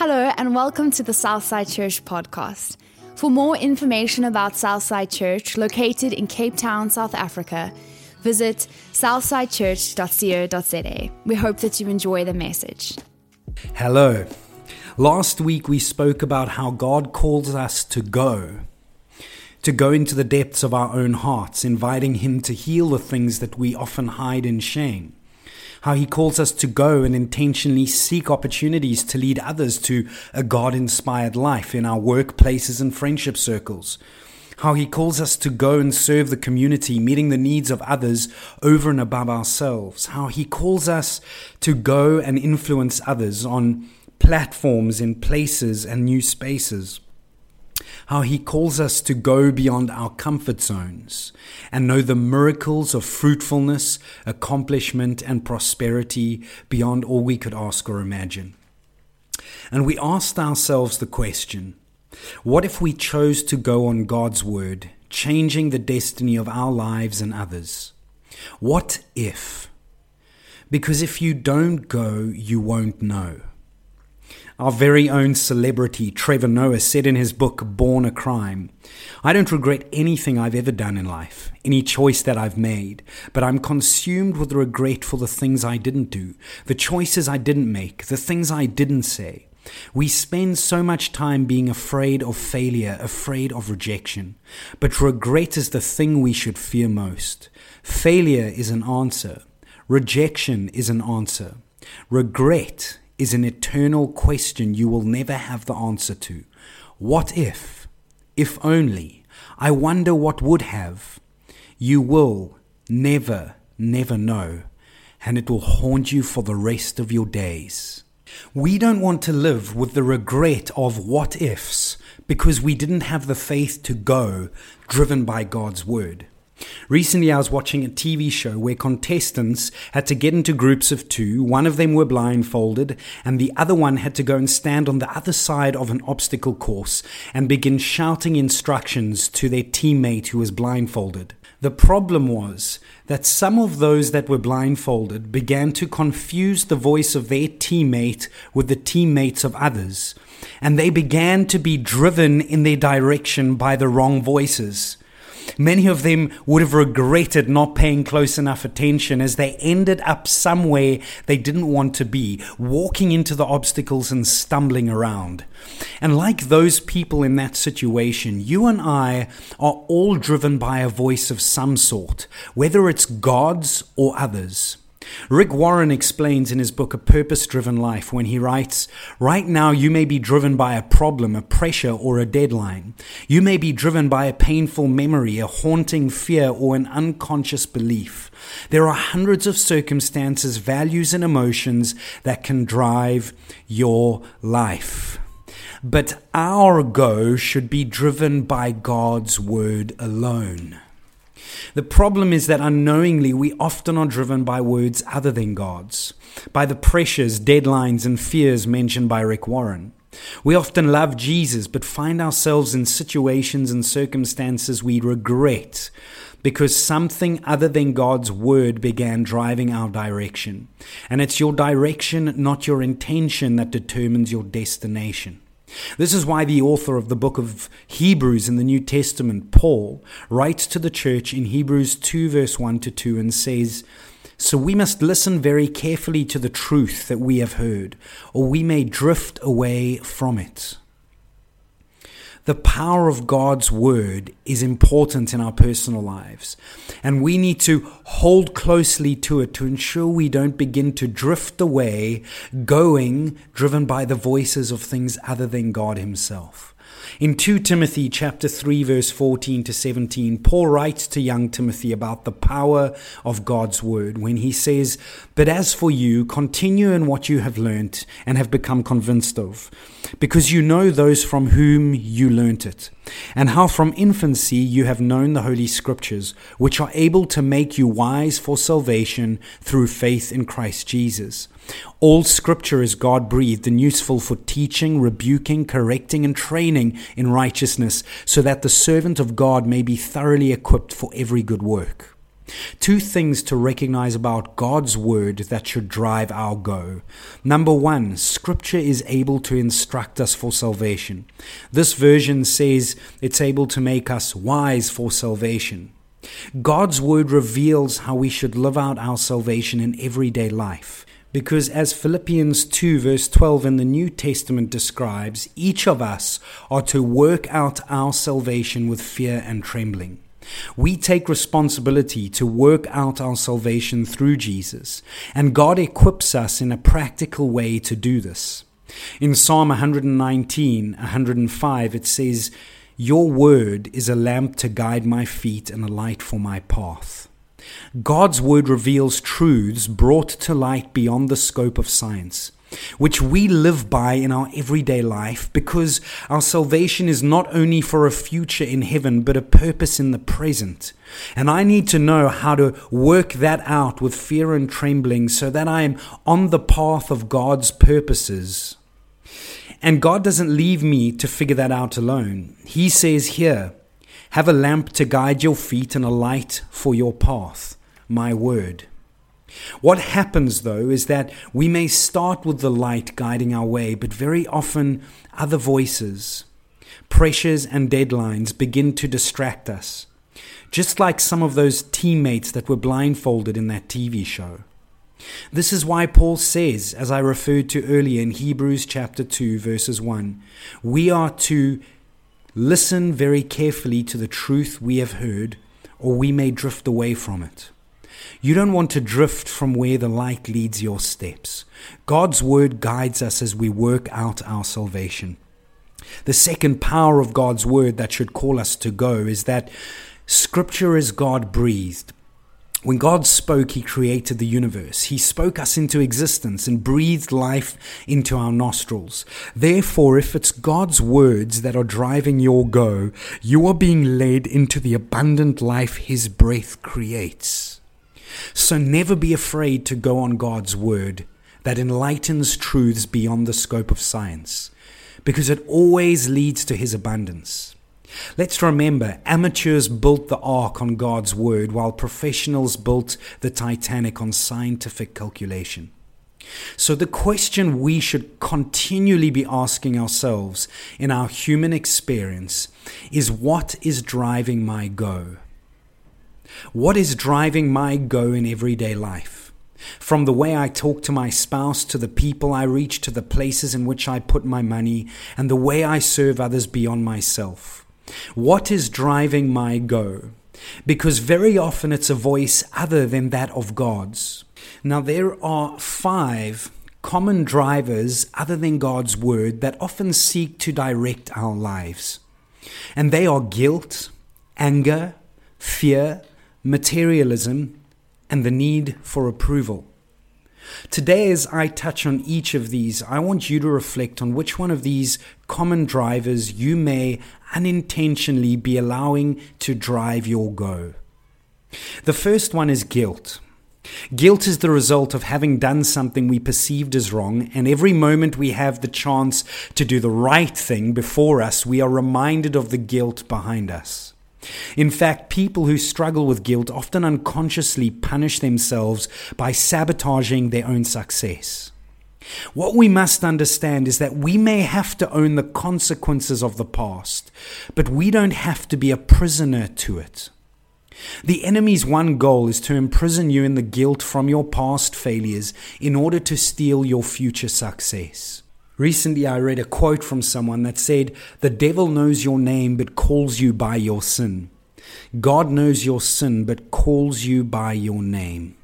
Hello, and welcome to the Southside Church podcast. For more information about Southside Church, located in Cape Town, South Africa, visit southsidechurch.co.za. We hope that you enjoy the message. Hello. Last week we spoke about how God calls us to go, to go into the depths of our own hearts, inviting Him to heal the things that we often hide in shame how he calls us to go and intentionally seek opportunities to lead others to a God inspired life in our workplaces and friendship circles. How he calls us to go and serve the community, meeting the needs of others over and above ourselves. How he calls us to go and influence others on platforms, in places, and new spaces how he calls us to go beyond our comfort zones and know the miracles of fruitfulness, accomplishment, and prosperity beyond all we could ask or imagine. And we asked ourselves the question what if we chose to go on God's word, changing the destiny of our lives and others? What if? Because if you don't go, you won't know. Our very own celebrity, Trevor Noah, said in his book, Born a Crime I don't regret anything I've ever done in life, any choice that I've made, but I'm consumed with regret for the things I didn't do, the choices I didn't make, the things I didn't say. We spend so much time being afraid of failure, afraid of rejection. But regret is the thing we should fear most. Failure is an answer. Rejection is an answer. Regret is an eternal question you will never have the answer to. What if? If only. I wonder what would have. You will never, never know, and it will haunt you for the rest of your days. We don't want to live with the regret of what ifs because we didn't have the faith to go driven by God's word. Recently, I was watching a TV show where contestants had to get into groups of two. One of them were blindfolded, and the other one had to go and stand on the other side of an obstacle course and begin shouting instructions to their teammate who was blindfolded. The problem was that some of those that were blindfolded began to confuse the voice of their teammate with the teammates of others, and they began to be driven in their direction by the wrong voices. Many of them would have regretted not paying close enough attention as they ended up somewhere they didn't want to be, walking into the obstacles and stumbling around. And like those people in that situation, you and I are all driven by a voice of some sort, whether it's God's or others. Rick Warren explains in his book A Purpose Driven Life when he writes, Right now, you may be driven by a problem, a pressure, or a deadline. You may be driven by a painful memory, a haunting fear, or an unconscious belief. There are hundreds of circumstances, values, and emotions that can drive your life. But our go should be driven by God's word alone. The problem is that unknowingly we often are driven by words other than God's, by the pressures, deadlines, and fears mentioned by Rick Warren. We often love Jesus, but find ourselves in situations and circumstances we regret because something other than God's word began driving our direction. And it's your direction, not your intention, that determines your destination. This is why the author of the book of Hebrews in the New Testament, Paul, writes to the church in Hebrews 2, verse 1 to 2, and says, So we must listen very carefully to the truth that we have heard, or we may drift away from it. The power of God's word is important in our personal lives, and we need to hold closely to it to ensure we don't begin to drift away, going driven by the voices of things other than God Himself. In 2 Timothy chapter 3 verse 14 to 17, Paul writes to young Timothy about the power of God's word when he says, "But as for you, continue in what you have learnt and have become convinced of, because you know those from whom you learnt it." and how from infancy you have known the Holy Scriptures, which are able to make you wise for salvation through faith in Christ Jesus. All Scripture is God breathed and useful for teaching, rebuking, correcting, and training in righteousness, so that the servant of God may be thoroughly equipped for every good work. Two things to recognize about God's word that should drive our go. Number one, scripture is able to instruct us for salvation. This version says it's able to make us wise for salvation. God's word reveals how we should live out our salvation in everyday life. Because as Philippians 2 verse 12 in the New Testament describes, each of us are to work out our salvation with fear and trembling. We take responsibility to work out our salvation through Jesus, and God equips us in a practical way to do this. In Psalm 119, 105, it says, Your word is a lamp to guide my feet and a light for my path. God's word reveals truths brought to light beyond the scope of science which we live by in our everyday life because our salvation is not only for a future in heaven, but a purpose in the present. And I need to know how to work that out with fear and trembling so that I am on the path of God's purposes. And God doesn't leave me to figure that out alone. He says here, have a lamp to guide your feet and a light for your path, my word. What happens, though, is that we may start with the light guiding our way, but very often other voices, pressures, and deadlines begin to distract us, just like some of those teammates that were blindfolded in that TV show. This is why Paul says, as I referred to earlier in Hebrews chapter 2, verses 1, we are to listen very carefully to the truth we have heard, or we may drift away from it. You don't want to drift from where the light leads your steps. God's word guides us as we work out our salvation. The second power of God's word that should call us to go is that scripture is God breathed. When God spoke, He created the universe. He spoke us into existence and breathed life into our nostrils. Therefore, if it's God's words that are driving your go, you are being led into the abundant life His breath creates. So never be afraid to go on God's word that enlightens truths beyond the scope of science, because it always leads to his abundance. Let's remember, amateurs built the ark on God's word, while professionals built the Titanic on scientific calculation. So, the question we should continually be asking ourselves in our human experience is what is driving my go? What is driving my go in everyday life? From the way I talk to my spouse, to the people I reach, to the places in which I put my money, and the way I serve others beyond myself. What is driving my go? Because very often it's a voice other than that of God's. Now, there are five common drivers other than God's word that often seek to direct our lives. And they are guilt, anger, fear, materialism, and the need for approval. Today, as I touch on each of these, I want you to reflect on which one of these common drivers you may unintentionally be allowing to drive your go. The first one is guilt. Guilt is the result of having done something we perceived as wrong, and every moment we have the chance to do the right thing before us, we are reminded of the guilt behind us. In fact, people who struggle with guilt often unconsciously punish themselves by sabotaging their own success. What we must understand is that we may have to own the consequences of the past, but we don't have to be a prisoner to it. The enemy's one goal is to imprison you in the guilt from your past failures in order to steal your future success. Recently, I read a quote from someone that said, The devil knows your name but calls you by your sin. God knows your sin but calls you by your name.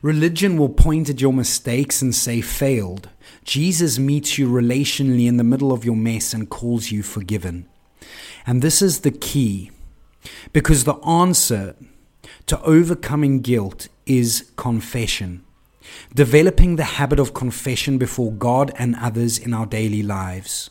Religion will point at your mistakes and say failed. Jesus meets you relationally in the middle of your mess and calls you forgiven. And this is the key because the answer to overcoming guilt is confession developing the habit of confession before God and others in our daily lives.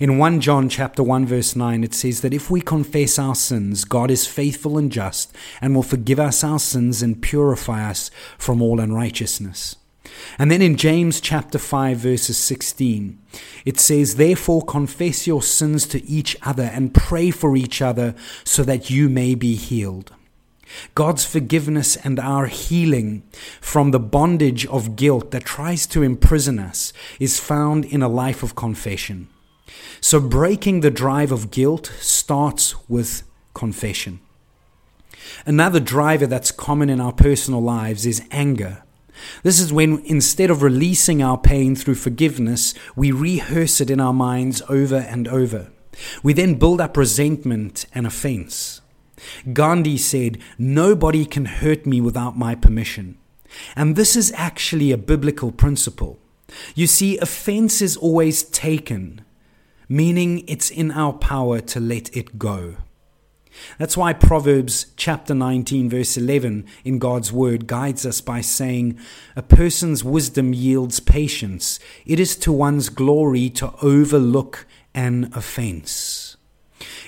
In 1 John chapter 1 verse 9 it says that if we confess our sins God is faithful and just and will forgive us our sins and purify us from all unrighteousness. And then in James chapter 5 verses 16 it says therefore confess your sins to each other and pray for each other so that you may be healed. God's forgiveness and our healing from the bondage of guilt that tries to imprison us is found in a life of confession. So, breaking the drive of guilt starts with confession. Another driver that's common in our personal lives is anger. This is when instead of releasing our pain through forgiveness, we rehearse it in our minds over and over. We then build up resentment and offense. Gandhi said, Nobody can hurt me without my permission. And this is actually a biblical principle. You see, offense is always taken, meaning it's in our power to let it go. That's why Proverbs chapter 19, verse 11 in God's word guides us by saying, A person's wisdom yields patience. It is to one's glory to overlook an offense.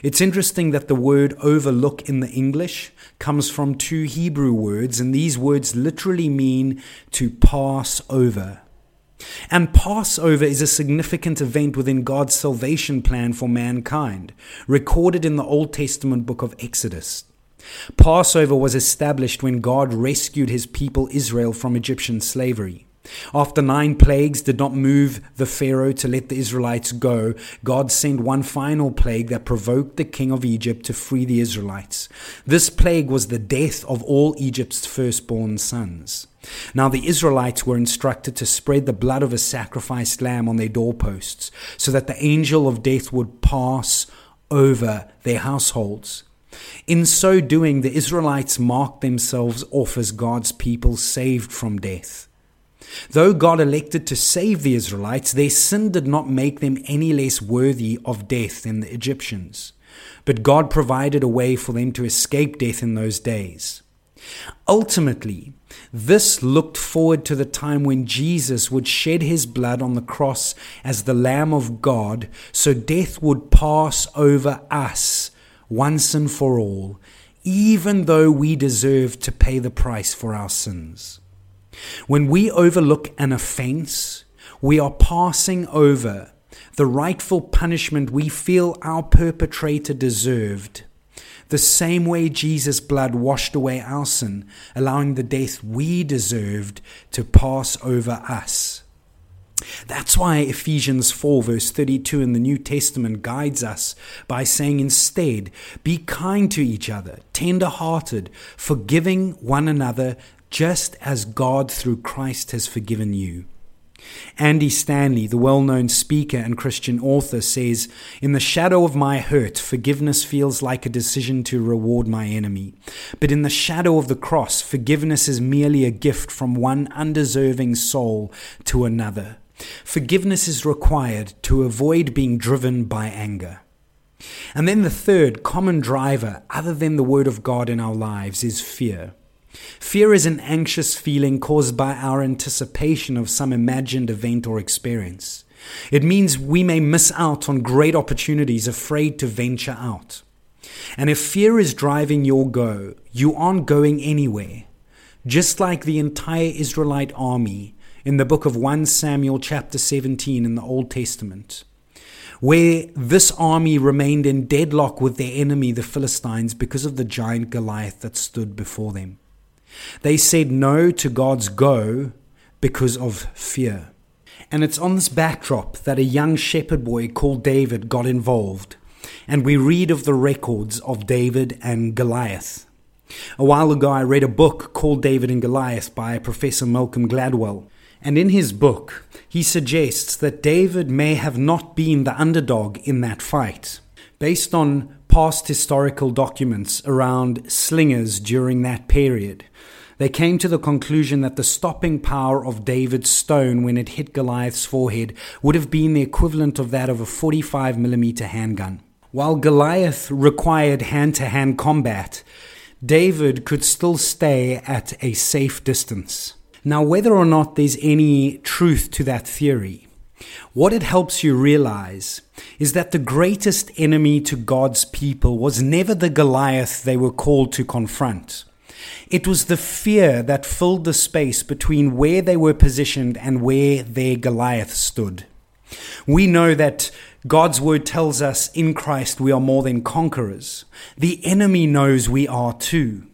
It's interesting that the word overlook in the English comes from two Hebrew words, and these words literally mean to pass over. And Passover is a significant event within God's salvation plan for mankind, recorded in the Old Testament book of Exodus. Passover was established when God rescued his people Israel from Egyptian slavery. After nine plagues did not move the Pharaoh to let the Israelites go, God sent one final plague that provoked the king of Egypt to free the Israelites. This plague was the death of all Egypt's firstborn sons. Now the Israelites were instructed to spread the blood of a sacrificed lamb on their doorposts, so that the angel of death would pass over their households. In so doing, the Israelites marked themselves off as God's people saved from death. Though God elected to save the Israelites, their sin did not make them any less worthy of death than the Egyptians. But God provided a way for them to escape death in those days. Ultimately, this looked forward to the time when Jesus would shed his blood on the cross as the Lamb of God, so death would pass over us once and for all, even though we deserved to pay the price for our sins. When we overlook an offense, we are passing over the rightful punishment we feel our perpetrator deserved the same way Jesus' blood washed away our sin, allowing the death we deserved to pass over us. That's why Ephesians 4, verse 32 in the New Testament guides us by saying, Instead, be kind to each other, tender hearted, forgiving one another, just as God through Christ has forgiven you. Andy Stanley, the well known speaker and Christian author, says In the shadow of my hurt, forgiveness feels like a decision to reward my enemy. But in the shadow of the cross, forgiveness is merely a gift from one undeserving soul to another. Forgiveness is required to avoid being driven by anger. And then the third common driver, other than the Word of God in our lives, is fear. Fear is an anxious feeling caused by our anticipation of some imagined event or experience. It means we may miss out on great opportunities, afraid to venture out. And if fear is driving your go, you aren't going anywhere. Just like the entire Israelite army in the book of 1 Samuel, chapter 17 in the Old Testament, where this army remained in deadlock with their enemy, the Philistines, because of the giant Goliath that stood before them. They said no to God's go because of fear. And it's on this backdrop that a young shepherd boy called David got involved. And we read of the records of David and Goliath. A while ago, I read a book called David and Goliath by Professor Malcolm Gladwell. And in his book, he suggests that David may have not been the underdog in that fight. Based on past historical documents around slingers during that period, they came to the conclusion that the stopping power of David's stone when it hit Goliath's forehead would have been the equivalent of that of a 45 millimeter handgun. While Goliath required hand to hand combat, David could still stay at a safe distance. Now, whether or not there's any truth to that theory, what it helps you realize is that the greatest enemy to God's people was never the Goliath they were called to confront. It was the fear that filled the space between where they were positioned and where their Goliath stood. We know that God's word tells us in Christ we are more than conquerors. The enemy knows we are too.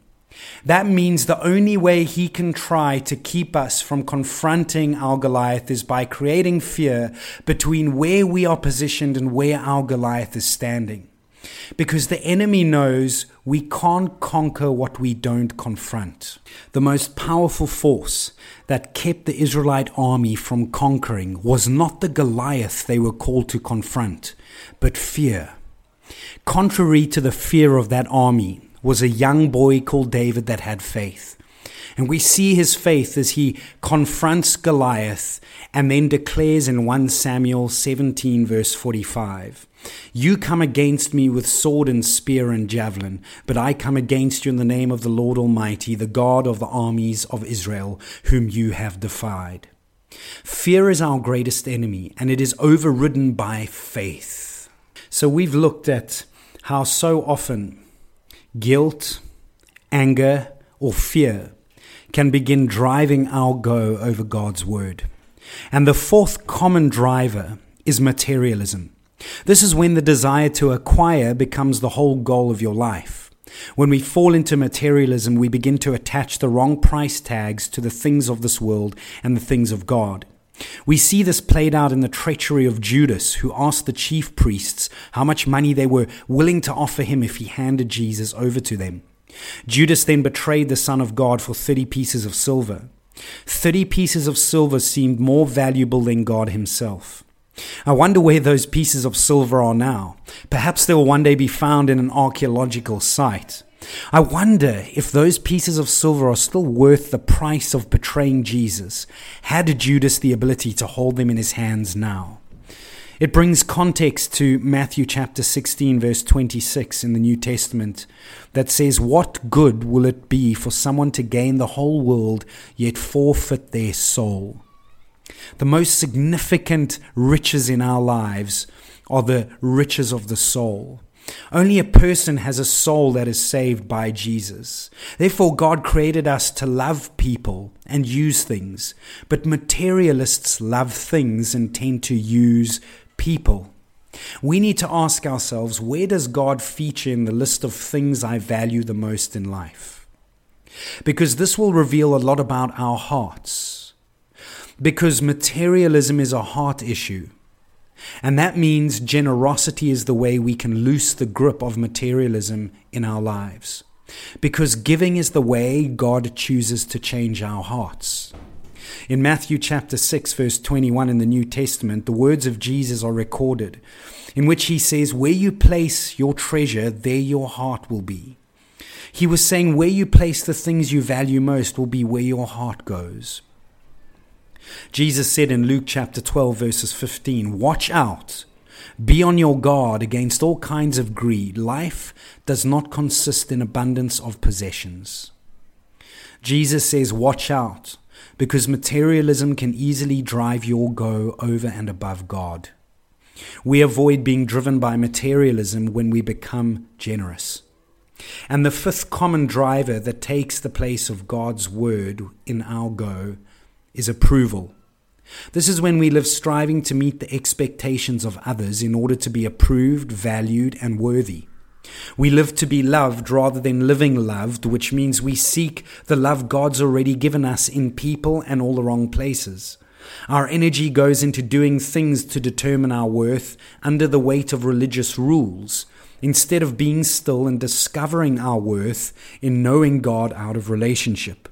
That means the only way he can try to keep us from confronting our Goliath is by creating fear between where we are positioned and where our Goliath is standing. Because the enemy knows we can't conquer what we don't confront. The most powerful force that kept the Israelite army from conquering was not the Goliath they were called to confront, but fear. Contrary to the fear of that army, was a young boy called David that had faith. And we see his faith as he confronts Goliath and then declares in 1 Samuel 17, verse 45 You come against me with sword and spear and javelin, but I come against you in the name of the Lord Almighty, the God of the armies of Israel, whom you have defied. Fear is our greatest enemy, and it is overridden by faith. So we've looked at how so often guilt, anger, or fear can begin driving our go over God's word. And the fourth common driver is materialism. This is when the desire to acquire becomes the whole goal of your life. When we fall into materialism, we begin to attach the wrong price tags to the things of this world and the things of God. We see this played out in the treachery of Judas, who asked the chief priests how much money they were willing to offer him if he handed Jesus over to them. Judas then betrayed the Son of God for 30 pieces of silver. 30 pieces of silver seemed more valuable than God himself. I wonder where those pieces of silver are now. Perhaps they will one day be found in an archaeological site. I wonder if those pieces of silver are still worth the price of betraying Jesus. Had Judas the ability to hold them in his hands now? It brings context to Matthew chapter 16, verse 26 in the New Testament that says, What good will it be for someone to gain the whole world yet forfeit their soul? The most significant riches in our lives are the riches of the soul. Only a person has a soul that is saved by Jesus. Therefore, God created us to love people and use things, but materialists love things and tend to use people. We need to ask ourselves where does God feature in the list of things I value the most in life? Because this will reveal a lot about our hearts. Because materialism is a heart issue. And that means generosity is the way we can loose the grip of materialism in our lives. Because giving is the way God chooses to change our hearts. In Matthew chapter 6, verse 21 in the New Testament, the words of Jesus are recorded, in which he says, Where you place your treasure, there your heart will be. He was saying, Where you place the things you value most will be where your heart goes. Jesus said in Luke chapter 12, verses 15, Watch out, be on your guard against all kinds of greed. Life does not consist in abundance of possessions. Jesus says, Watch out, because materialism can easily drive your go over and above God. We avoid being driven by materialism when we become generous. And the fifth common driver that takes the place of God's word in our go is approval. This is when we live striving to meet the expectations of others in order to be approved, valued, and worthy. We live to be loved rather than living loved, which means we seek the love God's already given us in people and all the wrong places. Our energy goes into doing things to determine our worth under the weight of religious rules, instead of being still and discovering our worth in knowing God out of relationship.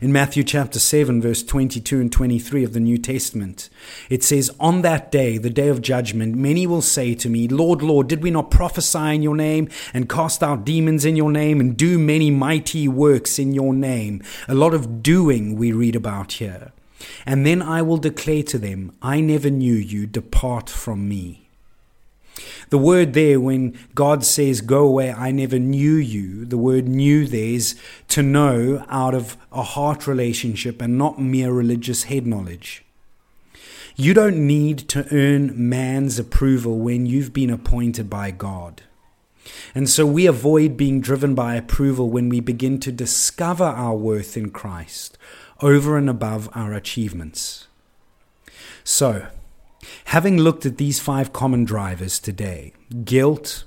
In Matthew chapter 7, verse 22 and 23 of the New Testament, it says, On that day, the day of judgment, many will say to me, Lord, Lord, did we not prophesy in your name, and cast out demons in your name, and do many mighty works in your name? A lot of doing we read about here. And then I will declare to them, I never knew you, depart from me. The word there, when God says, Go away, I never knew you, the word knew there is to know out of a heart relationship and not mere religious head knowledge. You don't need to earn man's approval when you've been appointed by God. And so we avoid being driven by approval when we begin to discover our worth in Christ over and above our achievements. So, Having looked at these five common drivers today guilt,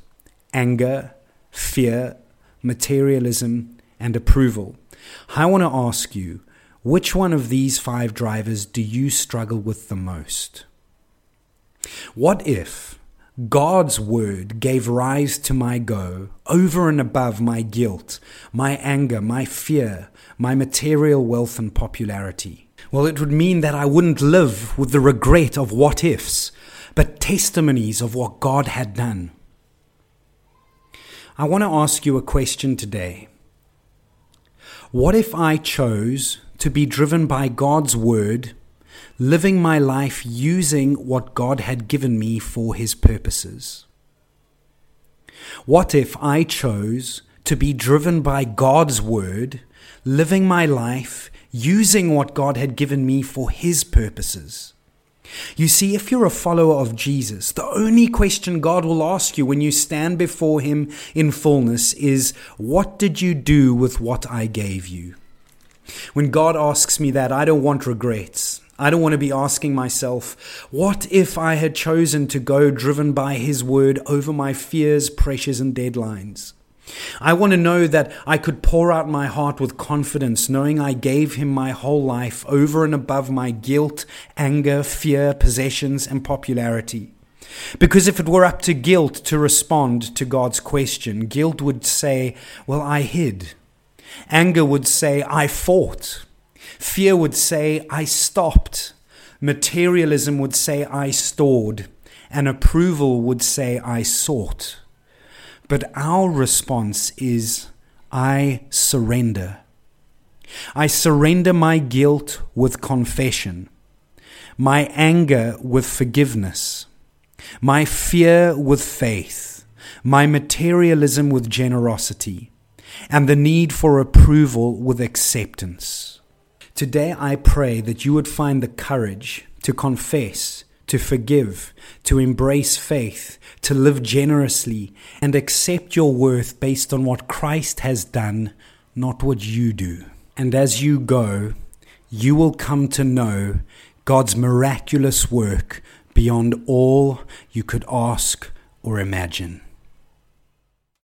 anger, fear, materialism, and approval. I want to ask you, which one of these five drivers do you struggle with the most? What if God's word gave rise to my go over and above my guilt, my anger, my fear, my material wealth and popularity? Well, it would mean that I wouldn't live with the regret of what ifs, but testimonies of what God had done. I want to ask you a question today. What if I chose to be driven by God's word, living my life using what God had given me for his purposes? What if I chose to be driven by God's word, living my life using what God had given me for his purposes? You see, if you're a follower of Jesus, the only question God will ask you when you stand before Him in fullness is, What did you do with what I gave you? When God asks me that, I don't want regrets. I don't want to be asking myself, What if I had chosen to go driven by His word over my fears, pressures, and deadlines? I want to know that I could pour out my heart with confidence, knowing I gave him my whole life over and above my guilt, anger, fear, possessions, and popularity. Because if it were up to guilt to respond to God's question, guilt would say, Well, I hid. Anger would say, I fought. Fear would say, I stopped. Materialism would say, I stored. And approval would say, I sought. But our response is, I surrender. I surrender my guilt with confession, my anger with forgiveness, my fear with faith, my materialism with generosity, and the need for approval with acceptance. Today I pray that you would find the courage to confess to forgive, to embrace faith, to live generously, and accept your worth based on what Christ has done, not what you do. And as you go, you will come to know God's miraculous work beyond all you could ask or imagine.